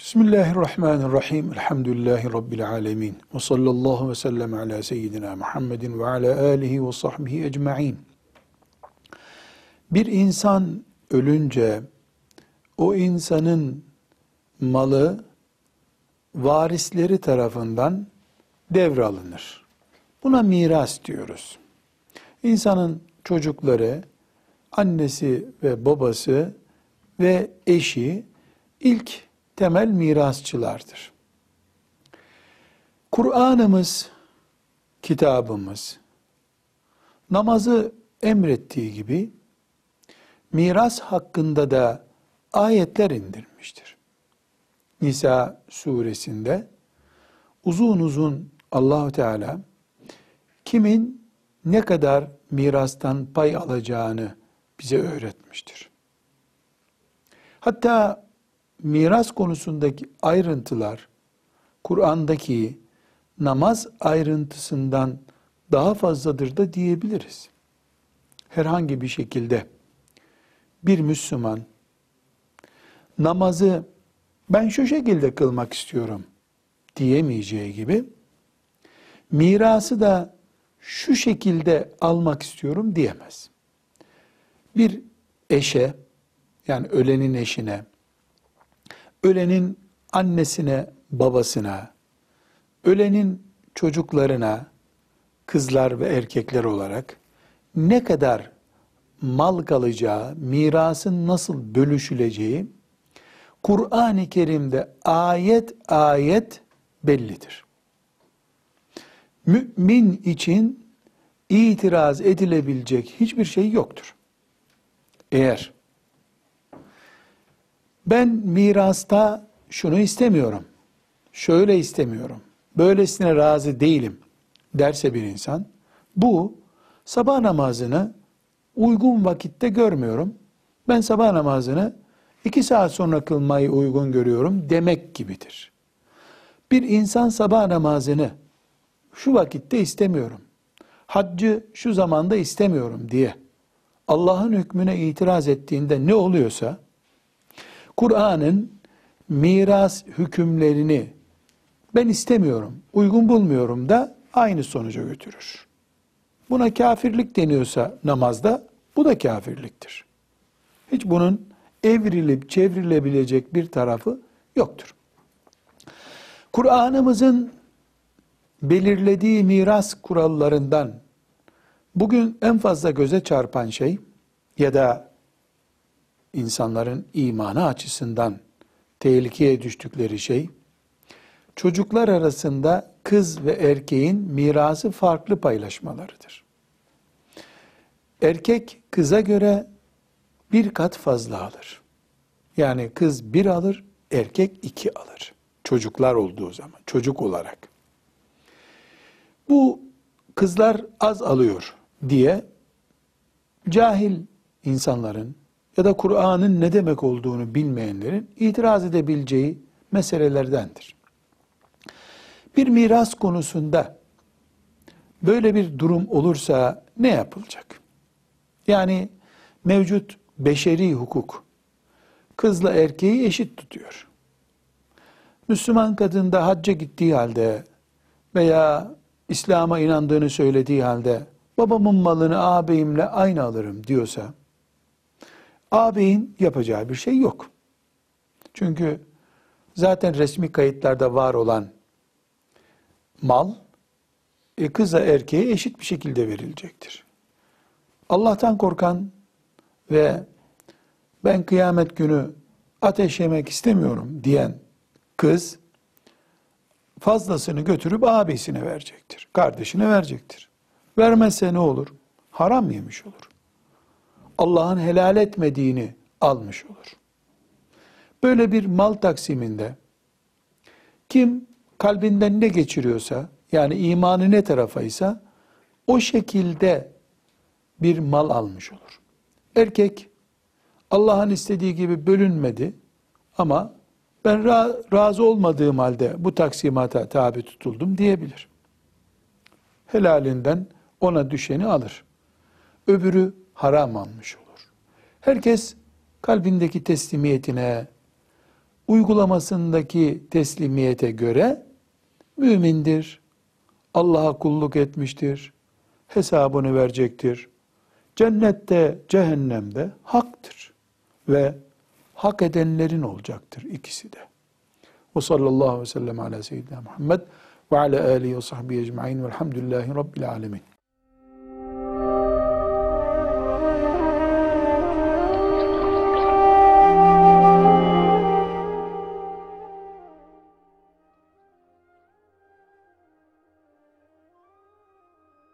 Bismillahirrahmanirrahim. Elhamdülillahi Rabbil alemin. Ve sallallahu ve sellem ala seyyidina Muhammedin ve ala alihi ve sahbihi ecma'in. Bir insan ölünce o insanın malı varisleri tarafından devralınır. Buna miras diyoruz. İnsanın çocukları, annesi ve babası ve eşi ilk temel mirasçılardır. Kur'an'ımız, kitabımız, namazı emrettiği gibi miras hakkında da ayetler indirmiştir. Nisa suresinde uzun uzun Allahu Teala kimin ne kadar mirastan pay alacağını bize öğretmiştir. Hatta miras konusundaki ayrıntılar Kur'an'daki namaz ayrıntısından daha fazladır da diyebiliriz. Herhangi bir şekilde bir Müslüman namazı ben şu şekilde kılmak istiyorum diyemeyeceği gibi mirası da şu şekilde almak istiyorum diyemez. Bir eşe yani ölenin eşine ölenin annesine, babasına, ölenin çocuklarına, kızlar ve erkekler olarak ne kadar mal kalacağı, mirasın nasıl bölüşüleceği Kur'an-ı Kerim'de ayet ayet bellidir. Mümin için itiraz edilebilecek hiçbir şey yoktur. Eğer ben mirasta şunu istemiyorum, şöyle istemiyorum, böylesine razı değilim derse bir insan, bu sabah namazını uygun vakitte görmüyorum. Ben sabah namazını iki saat sonra kılmayı uygun görüyorum demek gibidir. Bir insan sabah namazını şu vakitte istemiyorum, haccı şu zamanda istemiyorum diye Allah'ın hükmüne itiraz ettiğinde ne oluyorsa, Kur'an'ın miras hükümlerini ben istemiyorum, uygun bulmuyorum da aynı sonuca götürür. Buna kafirlik deniyorsa namazda bu da kafirliktir. Hiç bunun evrilip çevrilebilecek bir tarafı yoktur. Kur'an'ımızın belirlediği miras kurallarından bugün en fazla göze çarpan şey ya da insanların imanı açısından tehlikeye düştükleri şey, çocuklar arasında kız ve erkeğin mirası farklı paylaşmalarıdır. Erkek kıza göre bir kat fazla alır. Yani kız bir alır, erkek iki alır. Çocuklar olduğu zaman, çocuk olarak. Bu kızlar az alıyor diye cahil insanların, ya da Kur'an'ın ne demek olduğunu bilmeyenlerin itiraz edebileceği meselelerdendir. Bir miras konusunda böyle bir durum olursa ne yapılacak? Yani mevcut beşeri hukuk kızla erkeği eşit tutuyor. Müslüman kadın da hacca gittiği halde veya İslam'a inandığını söylediği halde babamın malını ağabeyimle aynı alırım diyorsa ağabeyin yapacağı bir şey yok. Çünkü zaten resmi kayıtlarda var olan mal e, kıza erkeğe eşit bir şekilde verilecektir. Allah'tan korkan ve ben kıyamet günü ateş yemek istemiyorum diyen kız fazlasını götürüp abisine verecektir. Kardeşine verecektir. Vermezse ne olur? Haram yemiş olur. Allah'ın helal etmediğini almış olur. Böyle bir mal taksiminde kim kalbinden ne geçiriyorsa yani imanı ne tarafaysa o şekilde bir mal almış olur. Erkek Allah'ın istediği gibi bölünmedi ama ben razı olmadığım halde bu taksimata tabi tutuldum diyebilir. Helalinden ona düşeni alır. Öbürü haram almış olur. Herkes kalbindeki teslimiyetine uygulamasındaki teslimiyete göre mümindir. Allah'a kulluk etmiştir. Hesabını verecektir. Cennette, cehennemde haktır. Ve hak edenlerin olacaktır ikisi de. Ve sallallahu aleyhi ve sellem ala seyyidina Muhammed ve ala alihi ve sahbihi ecma'in velhamdülillahi rabbil alemin.